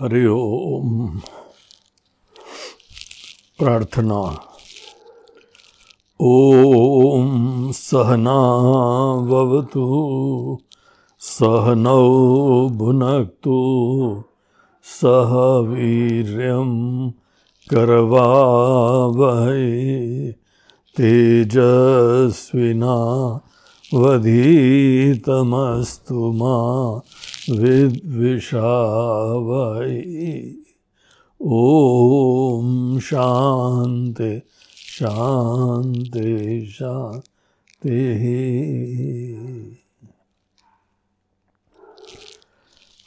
हरि ओम। प्रार्थना। ओम सहनावतु सहनौ भुनक्तु सह वीर्यं करवावहै तेजस्विना वधीतमस्तु मा विद्विषावै। ओम शांति शांति शांति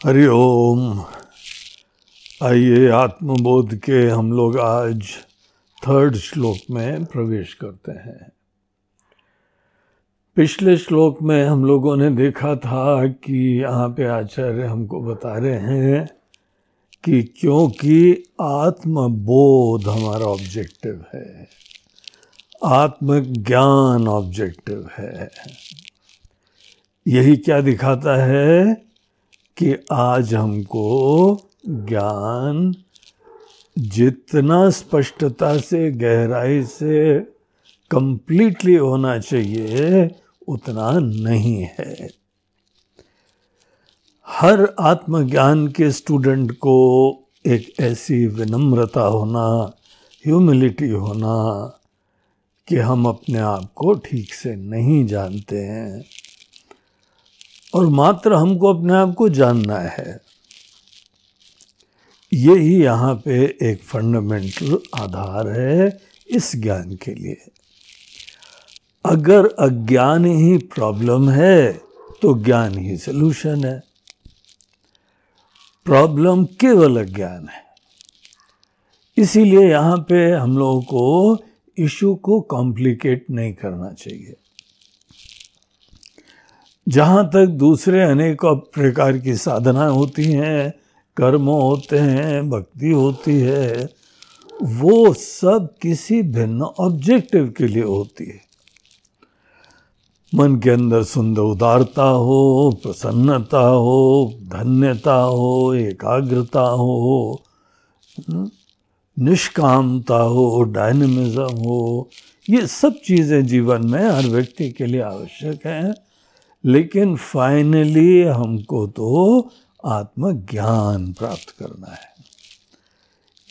हरि ओम। आइए, आत्मबोध के हम लोग आज थर्ड श्लोक में प्रवेश करते हैं। पिछले श्लोक में हम लोगों ने देखा था कि यहाँ पे आचार्य हमको बता रहे हैं कि क्योंकि आत्मबोध हमारा ऑब्जेक्टिव है। आत्मज्ञान ऑब्जेक्टिव है। यही क्या दिखाता है कि आज हमको ज्ञान जितना स्पष्टता से, गहराई से कंप्लीटली होना चाहिए उतना नहीं है। हर आत्मज्ञान के स्टूडेंट को एक ऐसी विनम्रता होना ह्यूमिलिटी होना कि हम अपने आप को ठीक से नहीं जानते हैं। और मात्र हमको अपने आप को जानना है। यही यहाँ पे एक फंडामेंटल आधार है इस ज्ञान के लिए। अगर अज्ञान ही प्रॉब्लम है तो ज्ञान ही सलूशन है। प्रॉब्लम केवल अज्ञान है। इसीलिए यहाँ पे हम लोगों को इशू को कॉम्प्लिकेट नहीं करना चाहिए। जहाँ तक दूसरे अनेक प्रकार की साधनाएँ होती हैं, कर्म होते हैं, भक्ति होती है, वो सब किसी भिन्न ऑब्जेक्टिव के लिए होती है। मन के अंदर सुंदर उदारता हो, प्रसन्नता हो, धन्यता हो, एकाग्रता हो निष्कामता हो, डायनमिज्म हो, ये सब चीज़ें जीवन में हर व्यक्ति के लिए आवश्यक हैं। लेकिन फाइनली हमको तो आत्मज्ञान प्राप्त करना है।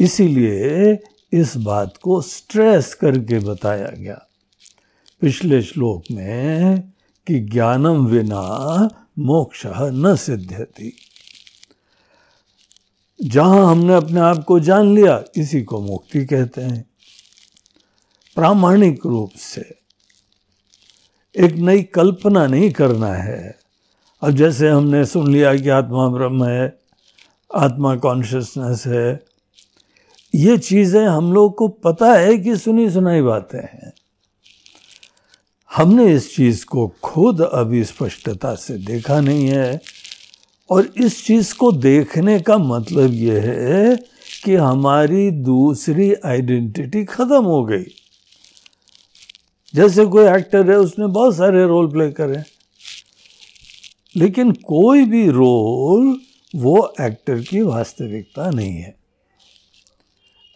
इसीलिए इस बात को स्ट्रेस करके बताया गया। पिछले श्लोक में कि ज्ञानम विना मोक्ष न सिद्ध्यति। जहाँ हमने अपने आप को जान लिया, इसी को मुक्ति कहते हैं। प्रामाणिक रूप से एक नई कल्पना नहीं करना है। अब जैसे हमने सुन लिया कि आत्मा ब्रह्म है, आत्मा कॉन्शियसनेस है, ये चीज़ें हम लोग को पता है कि सुनी सुनाई बातें हैं। हमने इस चीज़ को खुद अभी स्पष्टता से देखा नहीं है। और इस चीज़ को देखने का मतलब ये है कि हमारी दूसरी आइडेंटिटी ख़त्म हो गई। जैसे कोई एक्टर है, उसने बहुत सारे रोल प्ले करे। लेकिन कोई भी रोल वो एक्टर की वास्तविकता नहीं है।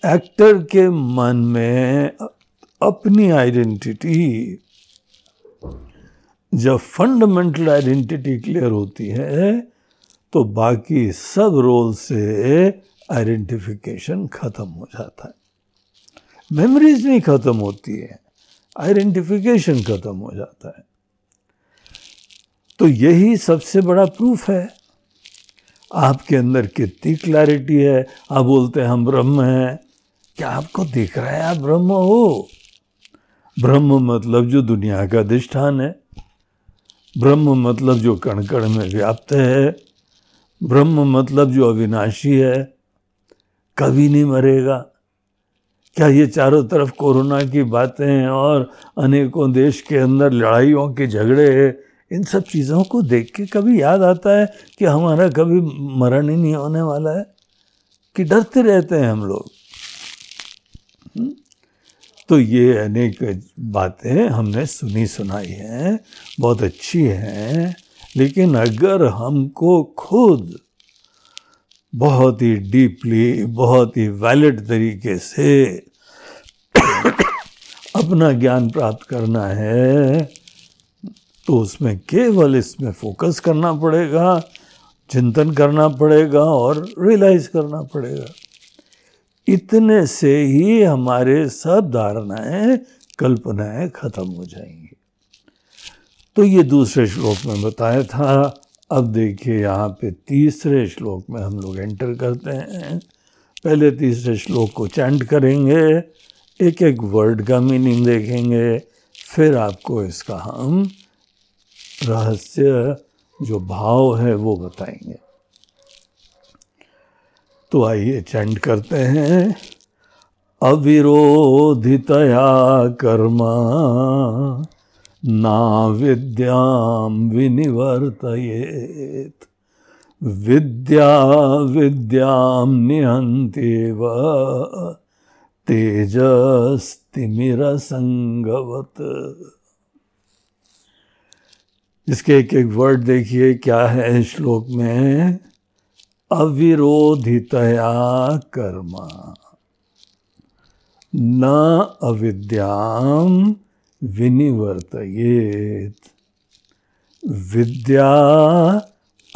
एक्टर के मन में अपनी आइडेंटिटी जब फंडामेंटल आइडेंटिटी क्लियर होती है तो बाकी सब रोल से आइडेंटिफिकेशन खत्म हो जाता है। मेमोरीज नहीं खत्म होती है आइडेंटिफिकेशन खत्म हो जाता है। तो यही सबसे बड़ा प्रूफ है। आपके अंदर कितनी क्लैरिटी है। आप बोलते हैं, हम ब्रह्म हैं। क्या आपको दिख रहा है? आप ब्रह्म हो। ब्रह्म मतलब जो दुनिया का अधिष्ठान है। ब्रह्म मतलब जो कण कण में व्याप्त है, ब्रह्म मतलब जो अविनाशी है, कभी नहीं मरेगा। क्या ये चारों तरफ़ कोरोना की बातें और अनेकों देश के अंदर लड़ाइयों के झगड़े इन सब चीज़ों को देख के कभी याद आता है कि हमारा कभी मरण ही नहीं होने वाला है? कि डरते रहते हैं हम लोग। हम्म? तो ये अनेक बातें हमने सुनी सुनाई हैं, बहुत अच्छी हैं, लेकिन अगर हमको खुद बहुत ही डीपली, बहुत ही वैलिड तरीके से अपना ज्ञान प्राप्त करना है तो उसमें केवल इसमें फोकस करना पड़ेगा, चिंतन करना पड़ेगा और रियलाइज़ करना पड़ेगा। इतने से ही हमारे सब धारणाएँ, कल्पनाएँ खत्म हो जाएँगी। तो ये दूसरे श्लोक में बताया था। अब देखिए यहाँ पे तीसरे श्लोक में हम लोग एंटर करते हैं। पहले तीसरे श्लोक को चैंट करेंगे एक एक वर्ड का मीनिंग देखेंगे, फिर आपको इसका हम रहस्य, जो भाव है वो बताएँगे। तो आइए चैंट करते हैं। अविरोधितया कर्मा ना विद्याम विनिवर्तयेत। विद्या विद्याम निहंत्येव तेजस्तिमिर संगवत इसके एक एक वर्ड देखिए, क्या है श्लोक में? अविरोधितया कर्मा। न अविद्याम विनिवर्तयेत। विद्या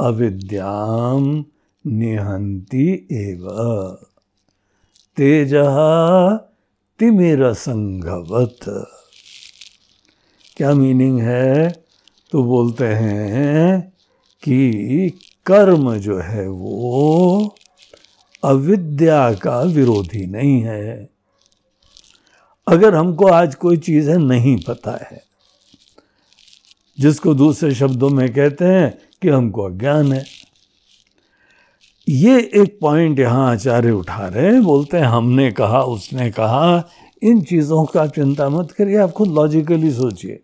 अविद्याम निहंति एव। तेज तिमिर संघवत क्या मीनिंग है? तो बोलते हैं कि कर्म जो है वो अविद्या का विरोधी नहीं है। अगर हमको आज कोई चीज़ है, नहीं पता है, जिसको दूसरे शब्दों में कहते हैं कि हमको अज्ञान है। ये एक पॉइंट यहाँ आचार्य उठा रहे हैं, बोलते हैं, हमने कहा, उसने कहा, इन चीज़ों का चिंता मत करिए, आप खुद लॉजिकली सोचिए।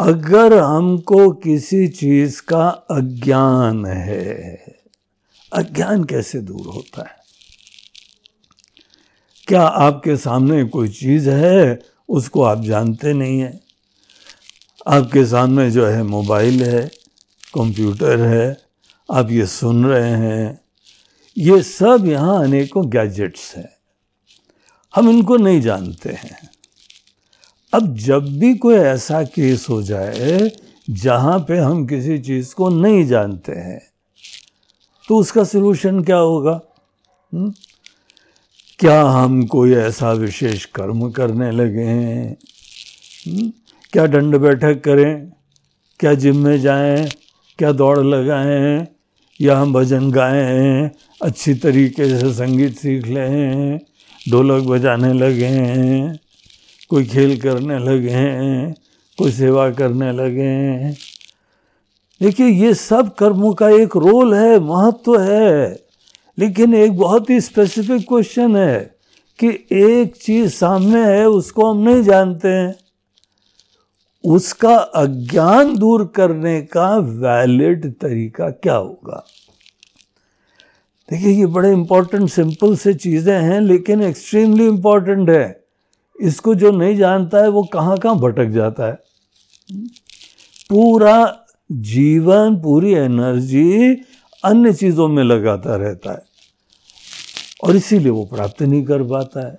अगर हमको किसी चीज़ का अज्ञान है, अज्ञान कैसे दूर होता है? क्या आपके सामने कोई चीज़ है, उसको आप जानते नहीं हैं? आपके सामने जो है मोबाइल है, कंप्यूटर है, आप ये सुन रहे हैं, ये सब यहाँ अनेकों गैजेट्स हैं। हम इनको नहीं जानते हैं। अब जब भी कोई ऐसा केस हो जाए, जहाँ पे हम किसी चीज़ को नहीं जानते हैं तो उसका सलूशन क्या होगा? हुँ? हम्म? क्या हम कोई ऐसा विशेष कर्म करने लगे हैं? हम्म? क्या दंड बैठक करें? क्या जिम में जाएँ? क्या दौड़ लगाएँ? या हम भजन गाएँ? अच्छी तरीके से संगीत सीख लें? ढोलक बजाने लगे कोई खेल करने लगे हैं, कोई सेवा करने लगे हैं। देखिए, ये सब कर्मों का एक रोल है, महत्व है। लेकिन एक बहुत ही स्पेसिफिक क्वेश्चन है कि एक चीज़ सामने है, उसको हम नहीं जानते हैं। उसका अज्ञान दूर करने का वैलिड तरीका क्या होगा? देखिए, ये बड़े इंपॉर्टेंट सिंपल से चीज़ें हैं, लेकिन एक्सट्रीमली इंपॉर्टेंट है। इसको जो नहीं जानता है, वो कहाँ कहाँ भटक जाता है। पूरा जीवन, पूरी एनर्जी अन्य चीज़ों में लगाता रहता है। और इसीलिए वो प्राप्त नहीं कर पाता है।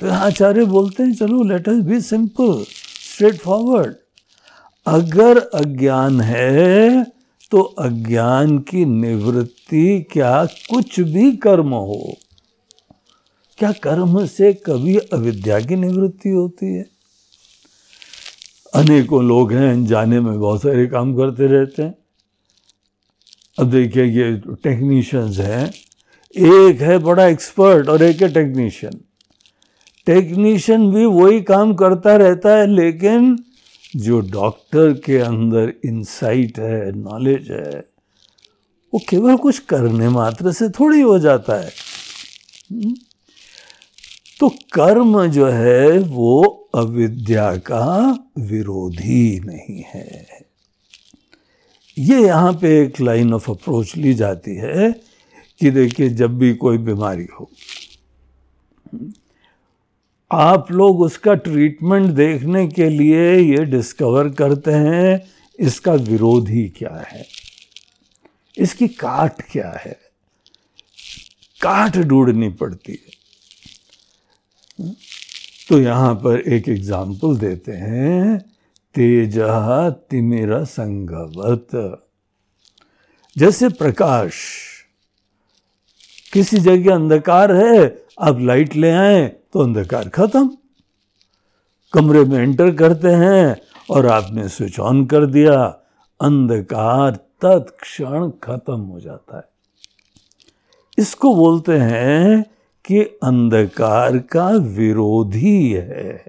तो आचार्य बोलते हैं, चलो let us be simple straightforward अगर अज्ञान है तो अज्ञान की निवृत्ति क्या कुछ भी कर्म हो। क्या कर्म से कभी अविद्या की निवृत्ति होती है? अनेकों लोग हैं, जाने में बहुत सारे काम करते रहते हैं। अब देखिए, ये टेक्नीशियंस हैं। एक है बड़ा एक्सपर्ट और एक है टेक्नीशियन टेक्नीशियन भी वही काम करता रहता है, लेकिन जो डॉक्टर के अंदर इंसाइट है नॉलेज है, वो केवल कुछ करने मात्र से थोड़ी हो जाता है। हुँ? तो कर्म जो है वो अविद्या का विरोधी नहीं है। ये यहाँ पे एक लाइन ऑफ़ अप्रोच ली जाती है कि देखिए जब भी कोई बीमारी हो, आप लोग उसका ट्रीटमेंट देखने के लिए ये डिस्कवर करते हैं, इसका विरोधी क्या है? इसकी काट क्या है? काट ढूंढनी पड़ती है। तो यहाँ पर एक एग्ज़ाम्पल देते हैं, तेज तिमिर संगवत। जैसे प्रकाश किसी जगह अंधकार है, आप लाइट ले आए तो अंधकार खत्म। कमरे में एंटर करते हैं और आपने स्विच ऑन कर दिया, अंधकार तत्क्षण खत्म हो जाता है। इसको बोलते हैं कि अंधकार का विरोधी है।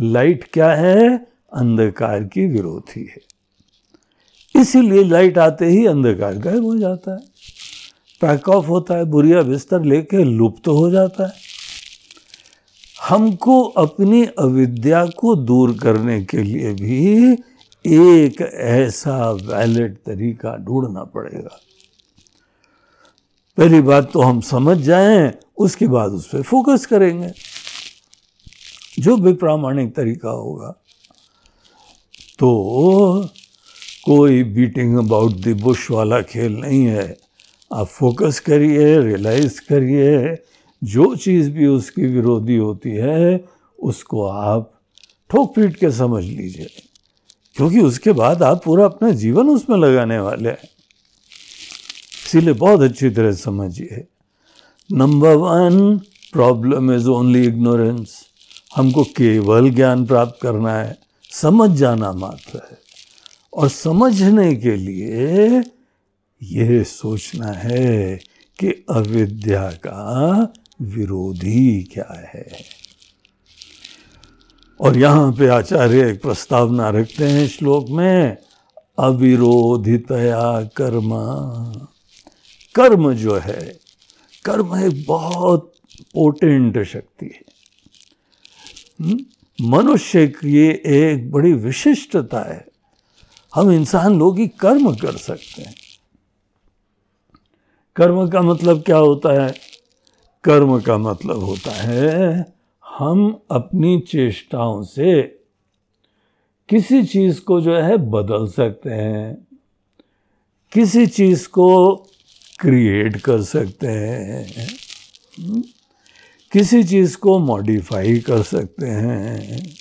लाइट क्या है? अंधकार की विरोधी है। इसीलिए लाइट आते ही अंधकार गायब हो जाता है। पैक ऑफ़ होता है, बुरिया बिस्तर लेके लुप्त तो हो जाता है। हमको अपनी अविद्या को दूर करने के लिए भी एक ऐसा वैलिड तरीका ढूंढना पड़ेगा। पहली बात तो हम समझ जाएँ, उसके बाद उस पर फोकस करेंगे। जो भी प्रामाणिक तरीका होगा। तो कोई बीटिंग अबाउट द बुश वाला खेल नहीं है। आप फोकस करिए रियलाइज़ करिए। जो चीज़ भी उसकी विरोधी होती है, उसको आप ठोक पीट के समझ लीजिए। क्योंकि उसके बाद आप पूरा अपना जीवन उसमें लगाने वाले हैं। इसीलिए बहुत अच्छी तरह समझिए। Number one problem is only ignorance हमको केवल ज्ञान प्राप्त करना है, समझ जाना मात्र है। और समझने के लिए यह सोचना है कि अविद्या का विरोधी क्या है। और यहाँ पे आचार्य एक प्रस्तावना रखते हैं श्लोक में, अविरोधितया कर्म। कर्म जो है, कर्म एक बहुत पोटेंट शक्ति है। हम्म? मनुष्य की एक बड़ी विशिष्टता है। हम इंसान लोग ही कर्म कर सकते हैं। कर्म का मतलब क्या होता है? कर्म का मतलब होता है, हम अपनी चेष्टाओं से किसी चीज़ को जो है बदल सकते हैं। किसी चीज़ को क्रिएट कर सकते हैं। किसी चीज़ को मॉडिफाई कर सकते हैं।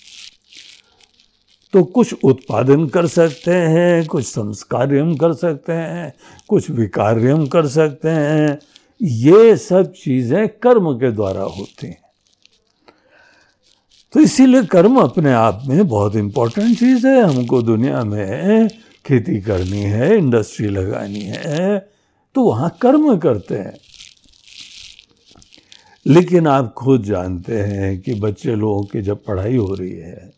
तो कुछ उत्पादन कर सकते हैं, कुछ संस्कार्यम कर सकते हैं, कुछ विकार्यम कर सकते हैं। ये सब चीज़ें कर्म के द्वारा होती हैं। तो इसीलिए कर्म अपने आप में बहुत इंपॉर्टेंट चीज़ है। हमको दुनिया में खेती करनी है इंडस्ट्री लगानी है तो वहाँ कर्म करते हैं। लेकिन आप खुद जानते हैं कि बच्चे लोगों की जब पढ़ाई हो रही है,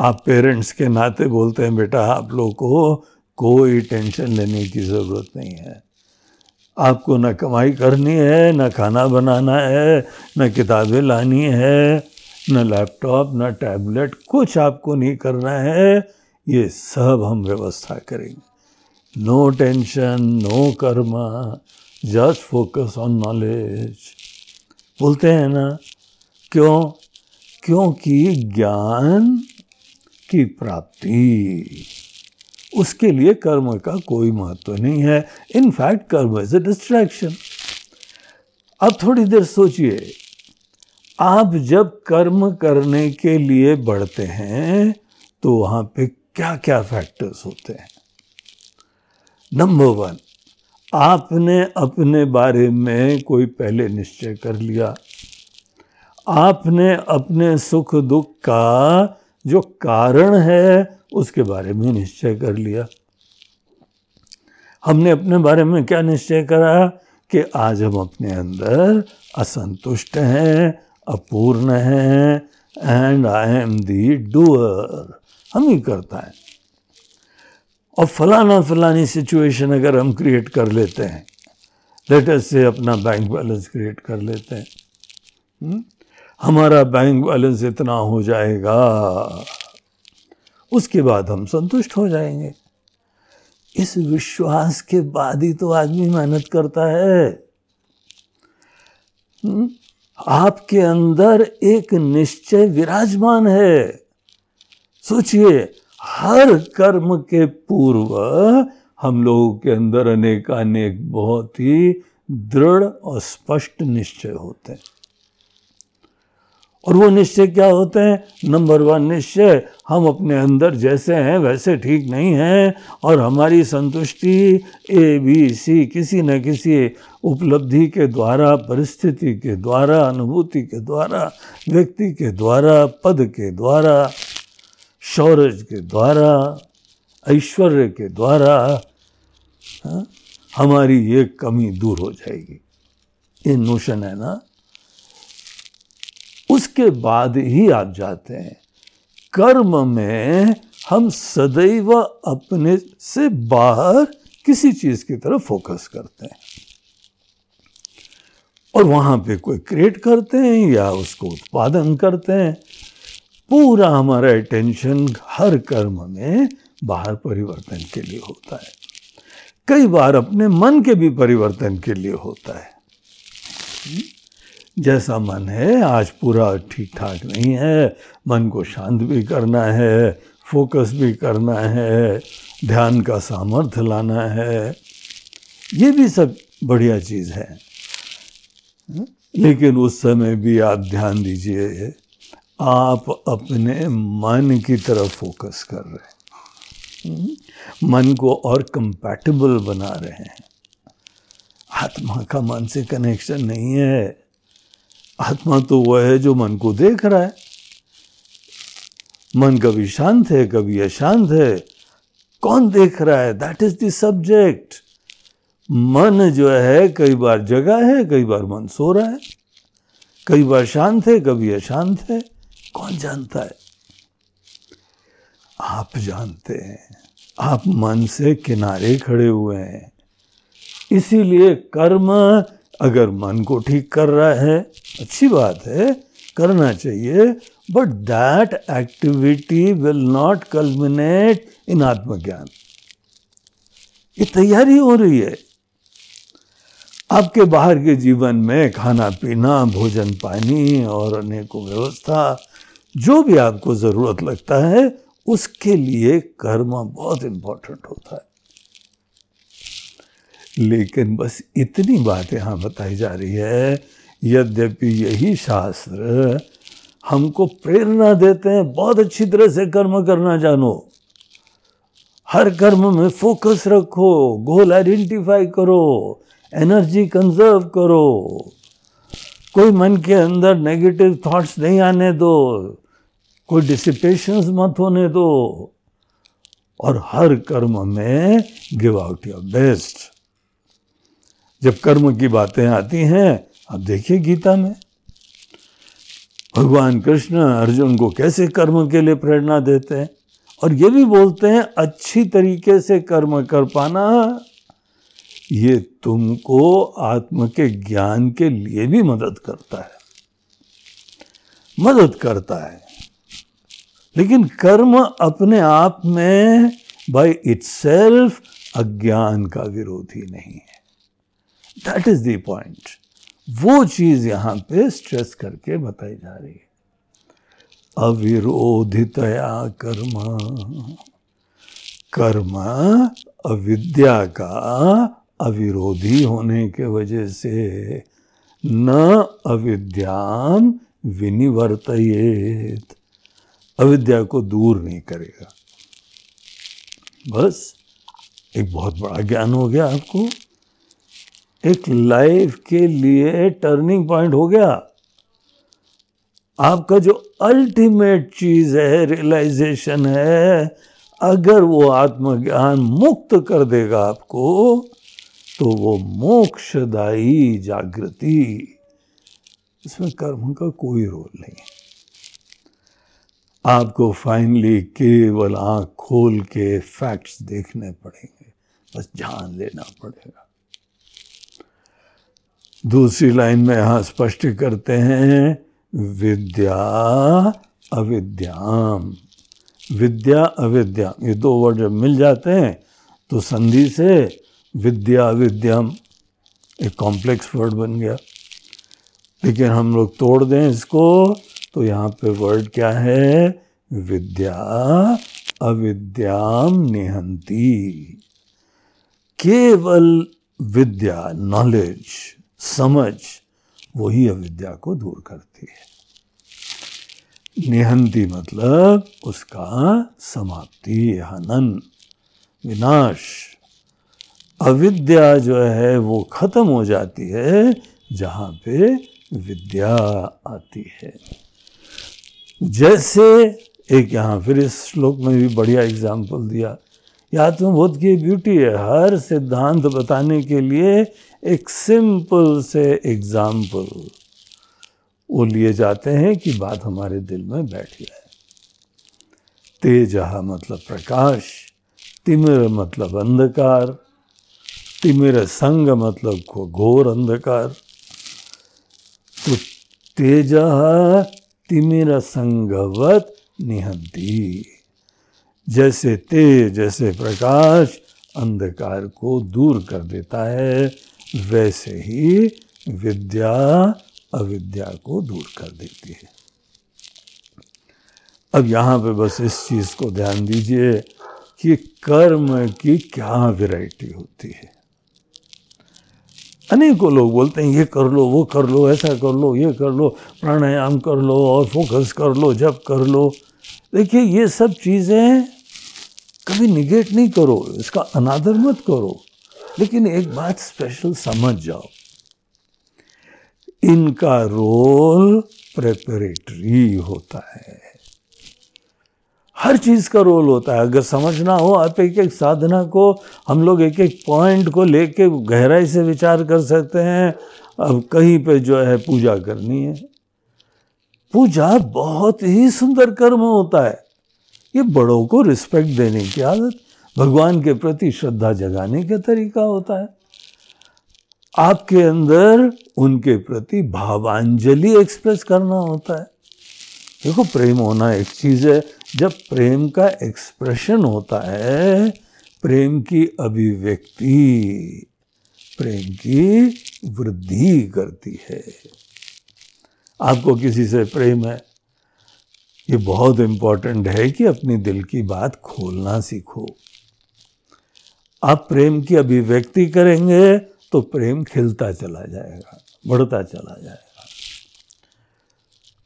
आप पेरेंट्स के नाते बोलते हैं, बेटा, आप लोग को कोई टेंशन लेने की ज़रूरत नहीं है। आपको ना कमाई करनी है, ना खाना बनाना है, ना किताबें लानी है, ना लैपटॉप, ना टैबलेट, कुछ आपको नहीं करना है। ये सब हम व्यवस्था करेंगे। No tension no karma just focus on knowledge बोलते हैं ना, क्यों? क्योंकि ज्ञान की प्राप्ति। उसके लिए कर्म का कोई महत्व नहीं है। इनफैक्ट कर्म इज़ ए डिस्ट्रैक्शन अब थोड़ी देर सोचिए, आप जब कर्म करने के लिए बढ़ते हैं तो वहाँ पे क्या क्या फैक्टर्स होते हैं? नंबर वन आपने अपने बारे में कोई पहले निश्चय कर लिया। आपने अपने सुख दुख का जो कारण है, उसके बारे में निश्चय कर लिया। हमने अपने बारे में क्या निश्चय करा? कि आज हम अपने अंदर असंतुष्ट हैं, अपूर्ण हैं and I am the doer हम ही करता है। और फलाना फलानी सिचुएशन अगर हम क्रिएट कर लेते हैं लेटेस्ट से अपना बैंक बैलेंस क्रिएट कर लेते हैं हुँ? हम्म? हमारा बैंक बैलेंस इतना हो जाएगा, उसके बाद हम संतुष्ट हो जाएँगे इस विश्वास के बाद ही तो आदमी मेहनत करता है हम्म? आपके अंदर एक निश्चय विराजमान है सोचिए हर कर्म के पूर्व हम लोगों के अंदर अनेक अनेक बहुत ही दृढ़ और स्पष्ट निश्चय होते हैं। और वो निश्चय क्या होते हैं? नंबर वन निश्चय, हम अपने अंदर जैसे हैं, वैसे ठीक नहीं हैं और हमारी संतुष्टि ए बी सी किसी न किसी उपलब्धि के द्वारा, परिस्थिति के द्वारा, अनुभूति के द्वारा, व्यक्ति के द्वारा, पद के द्वारा शौर्य के द्वारा, ऐश्वर्य के द्वारा, हा? हमारी ये कमी दूर हो जाएगी। ये नोशन है ना? उसके बाद ही आप जाते हैं। कर्म में हम सदैव अपने से बाहर किसी चीज़ की तरफ़ फोकस करते हैं। और वहाँ पे कोई क्रिएट करते हैं या उसको उत्पादन करते हैं। पूरा हमारा अटेंशन हर कर्म में बाहर परिवर्तन के लिए होता है। कई बार अपने मन के भी परिवर्तन के लिए होता है। जैसा मन है, आज पूरा ठीक ठाक नहीं है, मन को शांत भी करना है फोकस भी करना है, ध्यान का सामर्थ्य लाना है, ये भी सब बढ़िया चीज़ है। लेकिन उस समय भी आप ध्यान दीजिए। आप अपने मन की तरफ़ फोकस कर रहे हैं। मन को और कंपैटिबल बना रहे हैं। आत्मा का मन से कनेक्शन नहीं है। आत्मा तो वह है जो मन को देख रहा है। मन कभी शांत है, कभी अशांत है। कौन देख रहा है? दैट इज़ सब्जेक्ट मन जो है, कई बार जगा है, कई बार मन सो रहा है। कई बार शांत है, कभी अशांत है। कौन जानता है? आप जानते हैं। आप मन से किनारे खड़े हुए हैं। इसीलिए कर्म अगर मन को ठीक कर रहा है, अच्छी बात है, करना चाहिए but that activity will not culminate in आत्मज्ञान। ये तैयारी हो रही है। आपके बाहर के जीवन में खाना पीना, भोजन पानी और अनेकों व्यवस्था जो भी आपको ज़रूरत लगता है, उसके लिए कर्म बहुत इंपॉर्टेंट होता है। लेकिन बस इतनी बात यहाँ बताई जा रही है, यद्यपि यही शास्त्र हमको प्रेरणा देते हैं, बहुत अच्छी तरह से कर्म करना जानो। हर कर्म में फोकस रखो गोल आइडेंटिफाई करो एनर्जी कंजर्व करो। कोई मन के अंदर नेगेटिव थॉट्स नहीं आने दो। कोई डिसिपेशंस मत होने दो। और हर कर्म में गिव आउट योर बेस्ट जब कर्म की बातें आती हैं, आप देखिए गीता में। भगवान कृष्ण अर्जुन को कैसे कर्म के लिए प्रेरणा देते हैं? और ये भी बोलते हैं, अच्छी तरीके से कर्म कर पाना, ये तुमको आत्म के ज्ञान के लिए भी मदद करता है। मदद करता है। लेकिन कर्म अपने आप में बाय इट्सेल्फ अज्ञान का विरोधी नहीं है। दैट इज़ द पॉइंट वो चीज़ यहाँ पे स्ट्रेस करके बताई जा रही है। अविरोधितया कर्म। कर्म अविद्या का अविरोधी होने के वजह से न अविद्याम विनिवर्तयेत। अविद्या को दूर नहीं करेगा। बस, एक बहुत बड़ा ज्ञान हो गया आपको। एक लाइफ के लिए टर्निंग पॉइंट हो गया। आपका जो अल्टीमेट चीज़ है रियलाइजेशन है, अगर वो आत्मज्ञान मुक्त कर देगा आपको तो वो मोक्षदायी जागृति। इसमें कर्म का कोई रोल नहीं आपको फाइनली केवल आँख खोल के फैक्ट्स देखने पड़ेंगे। बस जान लेना पड़ेगा। दूसरी लाइन में यहाँ स्पष्ट करते हैं, विद्या अविद्याम। विद्या अविद्याम, ये दो वर्ड जब मिल जाते हैं तो संधि से विद्या अविद्याम एक कॉम्प्लेक्स वर्ड बन गया। लेकिन हम लोग तोड़ दें इसको तो यहाँ पे वर्ड क्या है? विद्या अविद्याम निहंती। केवल विद्या नॉलेज समझ, वही अविद्या को दूर करती है। निहंती मतलब उसका समाप्ति, हनन, विनाश। अविद्या जो है वो खत्म हो जाती है जहाँ पे विद्या आती है। जैसे एक यहाँ फिर इस श्लोक में भी बढ़िया एग्ज़ाम्पल दिया। ये आत्मबोध की ब्यूटी है, हर सिद्धांत बताने के लिए एक सिंपल से एग्ज़ाम्पल वो लिए जाते हैं कि बात हमारे दिल में बैठ जाए तेज मतलब प्रकाश, तिमिर मतलब अंधकार, तिमिर संग मतलब घोर अंधकार। तो तेज तिमिर संगवत निहंती। जैसे तेज, जैसे प्रकाश अंधकार को दूर कर देता है, वैसे ही विद्या अविद्या को दूर कर देती है। अब यहाँ पे बस इस चीज़ को ध्यान दीजिए कि कर्म की क्या वैरायटी होती है। अनेकों लोग बोलते हैं, ये कर लो, वो कर लो, ऐसा कर लो, ये कर लो, प्राणायाम कर लो और फोकस कर लो जब कर लो। देखिए, ये सब चीज़ें कभी निगेट नहीं करो, इसका अनादर मत करो। लेकिन एक बात स्पेशल समझ जाओ। इनका रोल प्रेपरेटरी होता है। हर चीज़ का रोल होता है। अगर समझना हो, आप एक एक साधना को, हम लोग एक एक पॉइंट को लेके गहराई से विचार कर सकते हैं। अब कहीं पे जो है पूजा करनी है। पूजा बहुत ही सुंदर कर्म होता है। ये बड़ों को रिस्पेक्ट देने की आदत, भगवान के प्रति श्रद्धा जगाने का तरीका होता है। आपके अंदर उनके प्रति भावांजलि एक्सप्रेस करना होता है। देखो, प्रेम होना एक चीज़ है। जब प्रेम का एक्सप्रेशन होता है, प्रेम की अभिव्यक्ति, प्रेम की वृद्धि करती है। आपको किसी से प्रेम है, ये बहुत इंपॉर्टेंट है कि अपनी दिल की बात खोलना सीखो। आप प्रेम की अभिव्यक्ति करेंगे तो प्रेम खिलता चला जाएगा, बढ़ता चला जाएगा।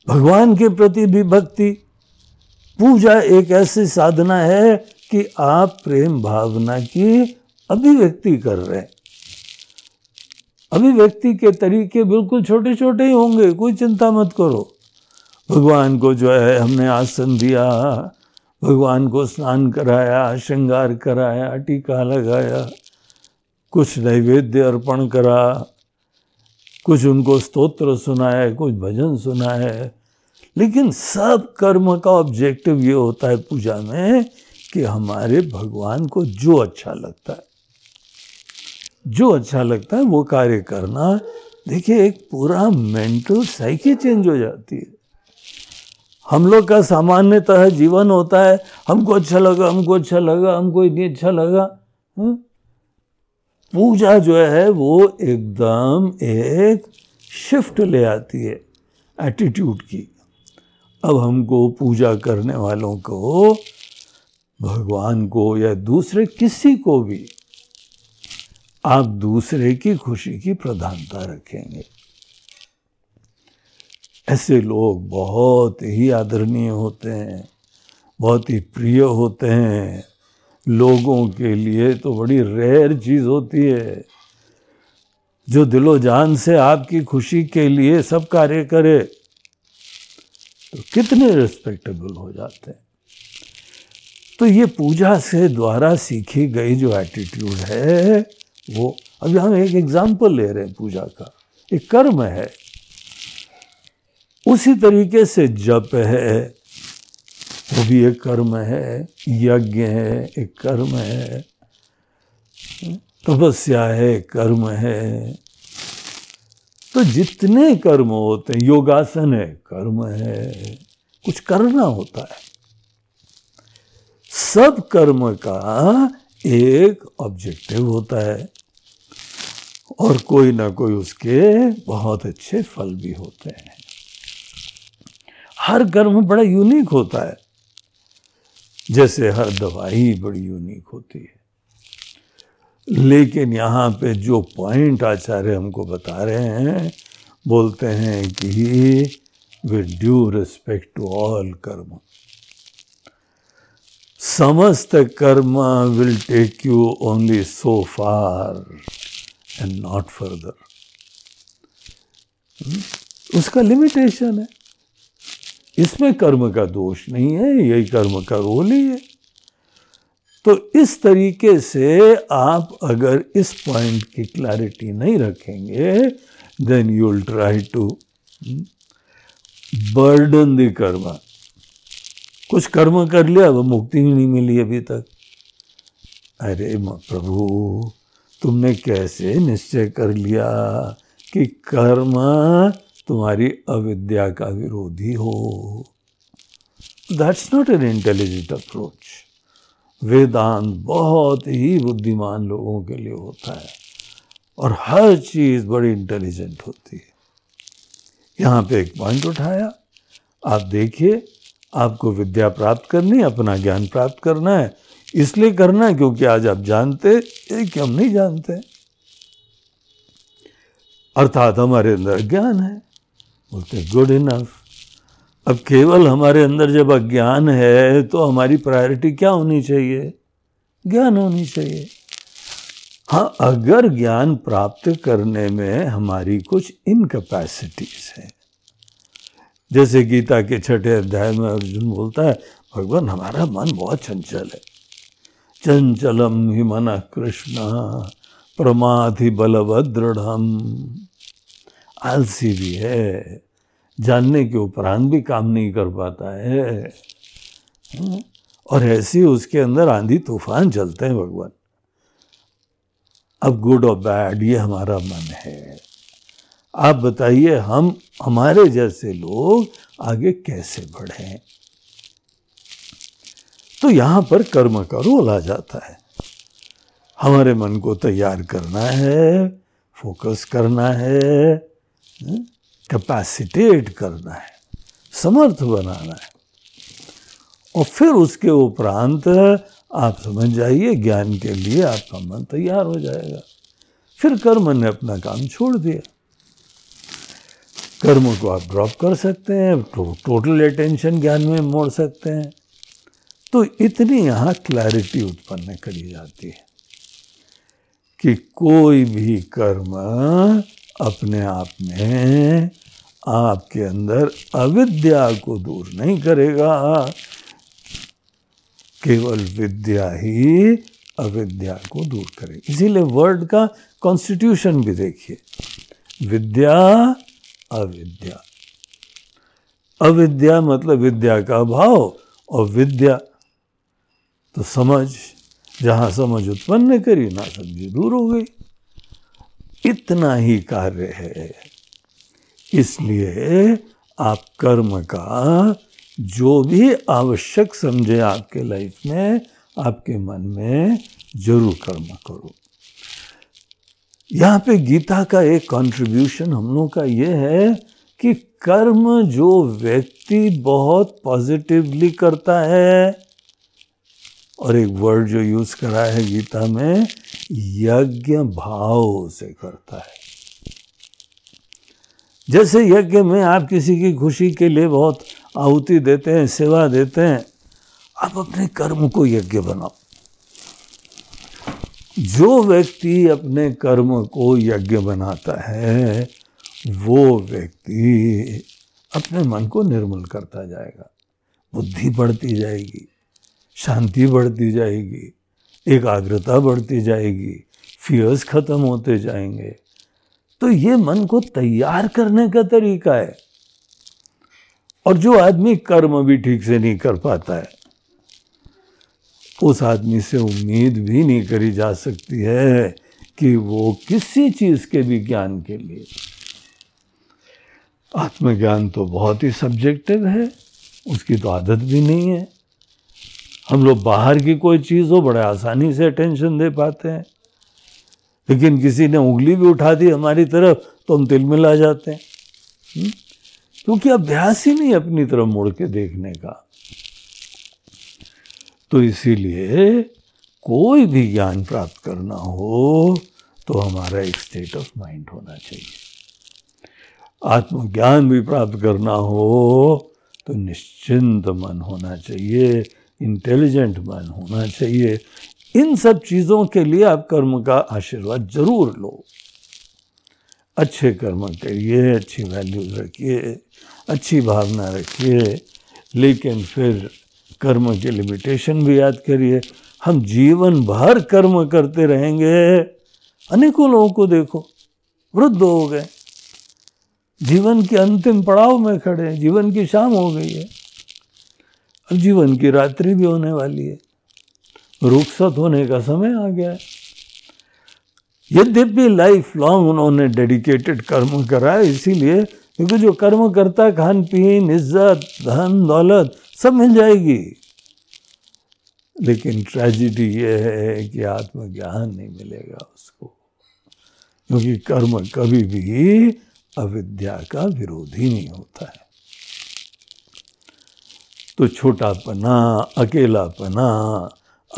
भगवान के प्रति भी भक्ति। पूजा एक ऐसी साधना है कि आप प्रेम भावना की अभिव्यक्ति कर रहे हैं। अभिव्यक्ति के तरीके बिल्कुल छोटे छोटे ही होंगे, कोई चिंता मत करो। भगवान को जो है हमने आसन दिया, भगवान को स्नान कराया, श्रृंगार कराया, टीका लगाया, कुछ नैवेद्य अर्पण करा कुछ उनको स्तोत्र है, कुछ भजन सुना है लेकिन सब कर्म का ऑब्जेक्टिव ये होता है पूजा में कि हमारे भगवान को जो अच्छा लगता है, जो अच्छा लगता है वो कार्य करना, देखिए एक पूरा मेंटल साइकी चेंज हो जाती है हम लोग का सामान्यतः जीवन होता है, हमको अच्छा लगा, हमको अच्छा लगा, हमको इतनी अच्छा लगा, हुँ? पूजा जो है, वो एकदम एक शिफ्ट ले आती है एटीट्यूड की। अब हमको पूजा करने वालों को, भगवान को या दूसरे किसी को भी, आप दूसरे की खुशी की प्रधानता रखेंगे। ऐसे लोग बहुत ही आदरणीय होते हैं, बहुत ही प्रिय होते हैं। लोगों के लिए तो बड़ी रेयर चीज़ होती है। जो दिलो जान से आपकी खुशी के लिए सब कार्य करे तो कितने रिस्पेक्टेबल हो जाते हैं। तो ये पूजा से द्वारा सीखी गई जो एटीट्यूड है, वो अभी हम एक एग्ज़ाम्पल ले रहे हैं पूजा का। एक कर्म है। उसी तरीके से जप है वो भी एक कर्म है, यज्ञ है, एक कर्म है, तपस्या है कर्म है। तो जितने कर्म होते हैं, योगासन है, कर्म है, कुछ करना होता है। सब कर्म का एक ऑब्जेक्टिव होता है और कोई ना कोई उसके बहुत अच्छे फल भी होते हैं। हर कर्म बड़ा यूनिक होता है। जैसे हर दवाई बड़ी यूनिक होती है। लेकिन यहाँ पे जो पॉइंट आचार्य हमको बता रहे हैं, बोलते हैं कि with due respect to all कर्म समस्त कर्म will take you only so far and not further उसका लिमिटेशन है। इसमें कर्म का दोष नहीं है, यही कर्म का रोल ही है। तो इस तरीके से आप अगर इस पॉइंट की क्लैरिटी नहीं रखेंगे then you will try to burden the कर्म कुछ कर्म कर लिया वो मुक्ति भी नहीं मिली अभी तक। अरे प्रभु, तुमने कैसे निश्चय कर लिया कि कर्म तुम्हारी अविद्या का विरोधी हो। That's not an intelligent approach Vedanta बहुत ही बुद्धिमान लोगों के लिए होता है और हर चीज़ बड़ी इंटेलिजेंट होती है। यहाँ पे एक पॉइंट उठाया। आप देखिए, आपको विद्या प्राप्त करनी अपना ज्ञान प्राप्त करना है। इसलिए करना है क्योंकि आज आप जानते कि हम नहीं जानते। अर्थात हमारे अंदर ज्ञान है। बोलते गुड इनफ अब केवल हमारे अंदर जब अज्ञान है तो हमारी प्रायोरिटी क्या होनी चाहिए? ज्ञान होनी चाहिए। हाँ अगर ज्ञान प्राप्त करने में हमारी कुछ इनकैपेसिटीज है। जैसे गीता के छठे अध्याय में अर्जुन बोलता है, भगवान, हमारा मन बहुत चंचल है। चंचलम ही मन कृष्ण, प्रमाद प्रमाधि बलभद्रढ़ आलसी भी है, जानने के उपरांत भी काम नहीं कर पाता है। हाँ? और ऐसी उसके अंदर आंधी तूफ़ान चलते हैं भगवान। अब गुड और बैड ये हमारा मन है। आप बताइए, हम, हमारे जैसे लोग आगे कैसे बढ़े? तो यहाँ पर कर्म का रोल आ जाता है। हमारे मन को तैयार करना है फोकस करना है कैपेसिटेट करना है, समर्थ बनाना है। और फिर उसके उपरांत आप समझ जाइए, ज्ञान के लिए आपका मन तैयार हो जाएगा। फिर कर्म ने अपना काम छोड़ दिया। कर्म को आप ड्रॉप कर सकते हैं तो टोटल अटेंशन ज्ञान में मोड़ सकते हैं। तो इतनी यहाँ क्लैरिटी उत्पन्न करी जाती है कि कोई भी कर्म अपने आप में आपके अंदर अविद्या को दूर नहीं करेगा। केवल विद्या ही अविद्या को दूर करेगी इसीलिए वर्ड का कॉन्स्टिट्यूशन भी देखिए। विद्या, अविद्या। अविद्या मतलब विद्या का अभाव और विद्या तो समझ। जहाँ समझ उत्पन्न करी, ना समझी दूर हो गई। इतना ही कार्य है। इसलिए आप कर्म का जो भी आवश्यक समझे आपके लाइफ में, आपके मन में ज़रूर कर्म करो। यहाँ पे गीता का एक कंट्रीब्यूशन हम लोग का ये है कि कर्म जो व्यक्ति बहुत पॉजिटिवली करता है और एक वर्ड जो यूज़ करा है गीता में, यज्ञ भाव से करता है। जैसे यज्ञ में आप किसी की खुशी के लिए बहुत आहुति देते हैं, सेवा देते हैं, आप अपने कर्म को यज्ञ बनाओ। जो व्यक्ति अपने कर्म को यज्ञ बनाता है, वो व्यक्ति अपने मन को निर्मल करता जाएगा, बुद्धि बढ़ती जाएगी। शांति बढ़ती जाएगी, एकाग्रता बढ़ती जाएगी फियर्स खत्म होते जाएँगे। तो ये मन को तैयार करने का तरीका है। और जो आदमी कर्म भी ठीक से नहीं कर पाता है, उस आदमी से उम्मीद भी नहीं करी जा सकती है कि वो किसी चीज़ के भी ज्ञान के लिए। आत्मज्ञान तो बहुत ही सब्जेक्टिव है, उसकी तो आदत भी नहीं है। हम लोग बाहर की कोई चीज़ हो, बड़े आसानी से अटेंशन दे पाते हैं। लेकिन किसी ने उंगली भी उठा दी हमारी तरफ़ तो हम तिल मिला जाते हैं। हम्म? क्योंकि अभ्यास ही नहीं अपनी तरफ़ मुड़ के देखने का। तो इसीलिए कोई भी ज्ञान प्राप्त करना हो तो हमारा एक स्टेट ऑफ़ माइंड होना चाहिए। आत्मज्ञान भी प्राप्त करना हो तो निश्चिंत मन होना चाहिए। इंटेलिजेंट मैन होना चाहिए। इन सब चीज़ों के लिए आप कर्म का आशीर्वाद ज़रूर लो। अच्छे कर्म करिए, अच्छी वैल्यूज़ रखिए, अच्छी भावना रखिए, लेकिन फिर कर्म के लिमिटेशन भी याद करिए। हम जीवन भर कर्म करते रहेंगे। अनेकों लोगों को देखो, वृद्ध हो गए। जीवन के अंतिम पड़ाव में खड़े हैं, जीवन की शाम हो गई है। जीवन की रात्रि भी होने वाली है। रुखसत होने का समय आ गया है। यद्यपि लाइफ लॉन्ग उन्होंने डेडिकेटेड कर्म करा इसीलिए क्योंकि जो कर्म करता खान पीन इज़्ज़त, धन, दौलत, सब मिल जाएगी। लेकिन ट्रेजिडी ये है कि आत्मज्ञान नहीं मिलेगा उसको। क्योंकि कर्म कभी भी अविद्या का विरोधी नहीं होता है। तो छोटापना, अकेलापना,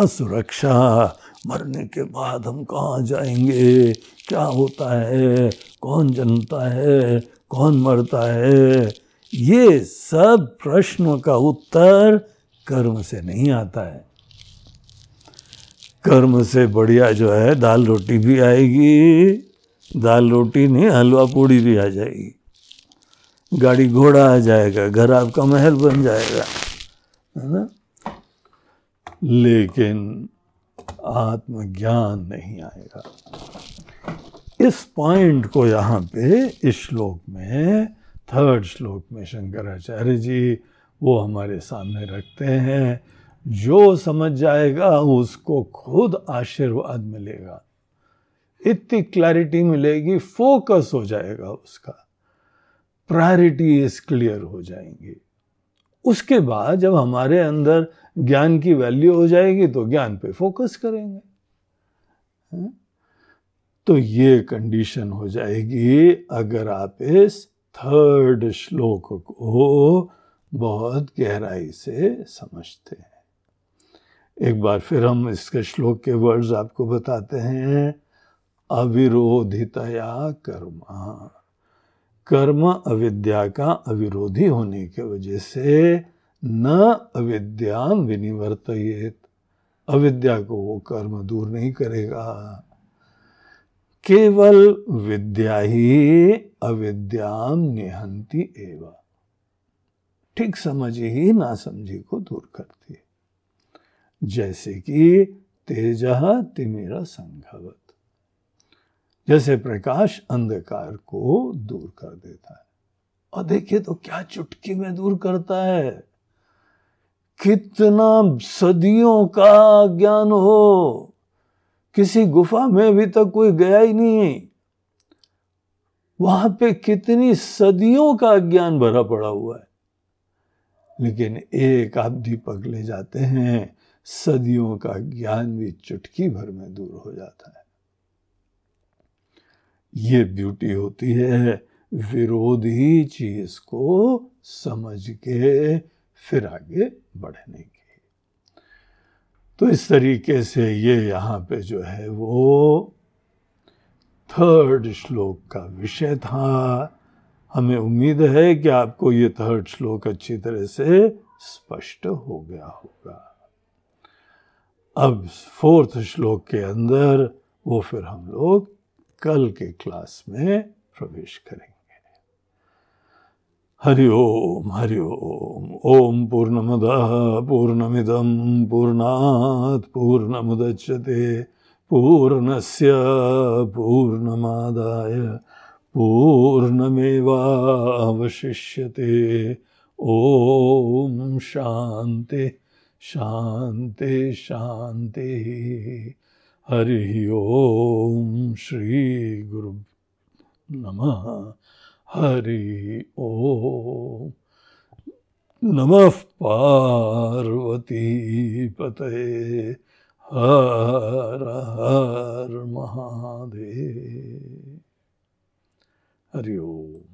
असुरक्षा, मरने के बाद हम कहाँ जाएँगे? क्या होता है? कौन जनता है? कौन मरता है? ये सब प्रश्नों का उत्तर कर्म से नहीं आता है। कर्म से बढ़िया जो है, दाल रोटी भी आएगी, दाल रोटी नहीं, हलवा पूड़ी भी आ जाएगी। गाड़ी घोड़ा आ जाएगा, घर आपका महल बन जाएगा। है ना? लेकिन आत्मज्ञान नहीं आएगा। इस पॉइंट को यहाँ पे इस श्लोक में थर्ड श्लोक में शंकराचार्य जी वो हमारे सामने रखते हैं। जो समझ जाएगा उसको खुद आशीर्वाद मिलेगा। इतनी क्लैरिटी मिलेगी फोकस हो जाएगा उसका। प्रायोरिटी इज़ क्लियर हो जाएँगी। उसके बाद जब हमारे अंदर ज्ञान की वैल्यू हो जाएगी तो ज्ञान पे फोकस करेंगे। हाँ? तो ये कंडीशन हो जाएगी, अगर आप इस थर्ड श्लोक को बहुत गहराई से समझते हैं। एक बार फिर हम इसके श्लोक के वर्ड्स आपको बताते हैं। अविरोधितया कर्मा। कर्म अविद्या का अविरोधी होने के वजह से न अविद्या विनिवर्तयेत। अविद्या को वो कर्म दूर नहीं करेगा। केवल विद्या ही अविद्याम निहंती एवं। ठीक समझ ही ना समझी को दूर करती है। जैसे कि तेज तिमिरा संघवत। जैसे प्रकाश अंधकार को दूर कर देता है। और देखिए तो क्या चुटकी में दूर करता है। कितना सदियों का ज्ञान हो। किसी गुफा में अभी तक कोई गया ही नहीं वहाँ पे कितनी सदियों का ज्ञान भरा पड़ा हुआ है। लेकिन एक आप दीपक ले जाते हैं, सदियों का ज्ञान भी चुटकी भर में दूर हो जाता है। ये ब्यूटी होती है, विरोधी चीज़ को समझ के फिर आगे बढ़ने की। तो इस तरीके से ये यहाँ पे जो है वो थर्ड श्लोक का विषय था। हमें उम्मीद है कि आपको ये थर्ड श्लोक अच्छी तरह से स्पष्ट हो गया होगा। अब फोर्थ श्लोक के अंदर वो फिर हम लोग कल के क्लास में प्रवेश करेंगे। हरि ओम हरि ओम। ओम पूर्णमद पूर्णमिदम पूर्णात् पूर्णमुदच्यते। पूर्णस्य पूर्णमादाय पूर्णमेवावशिष्यते। ओम शांति शांति शांति हरि ओम श्री गुरु नमः। हरि ओम। नमः पार्वती पते हर हर महादेव। हरि ओम।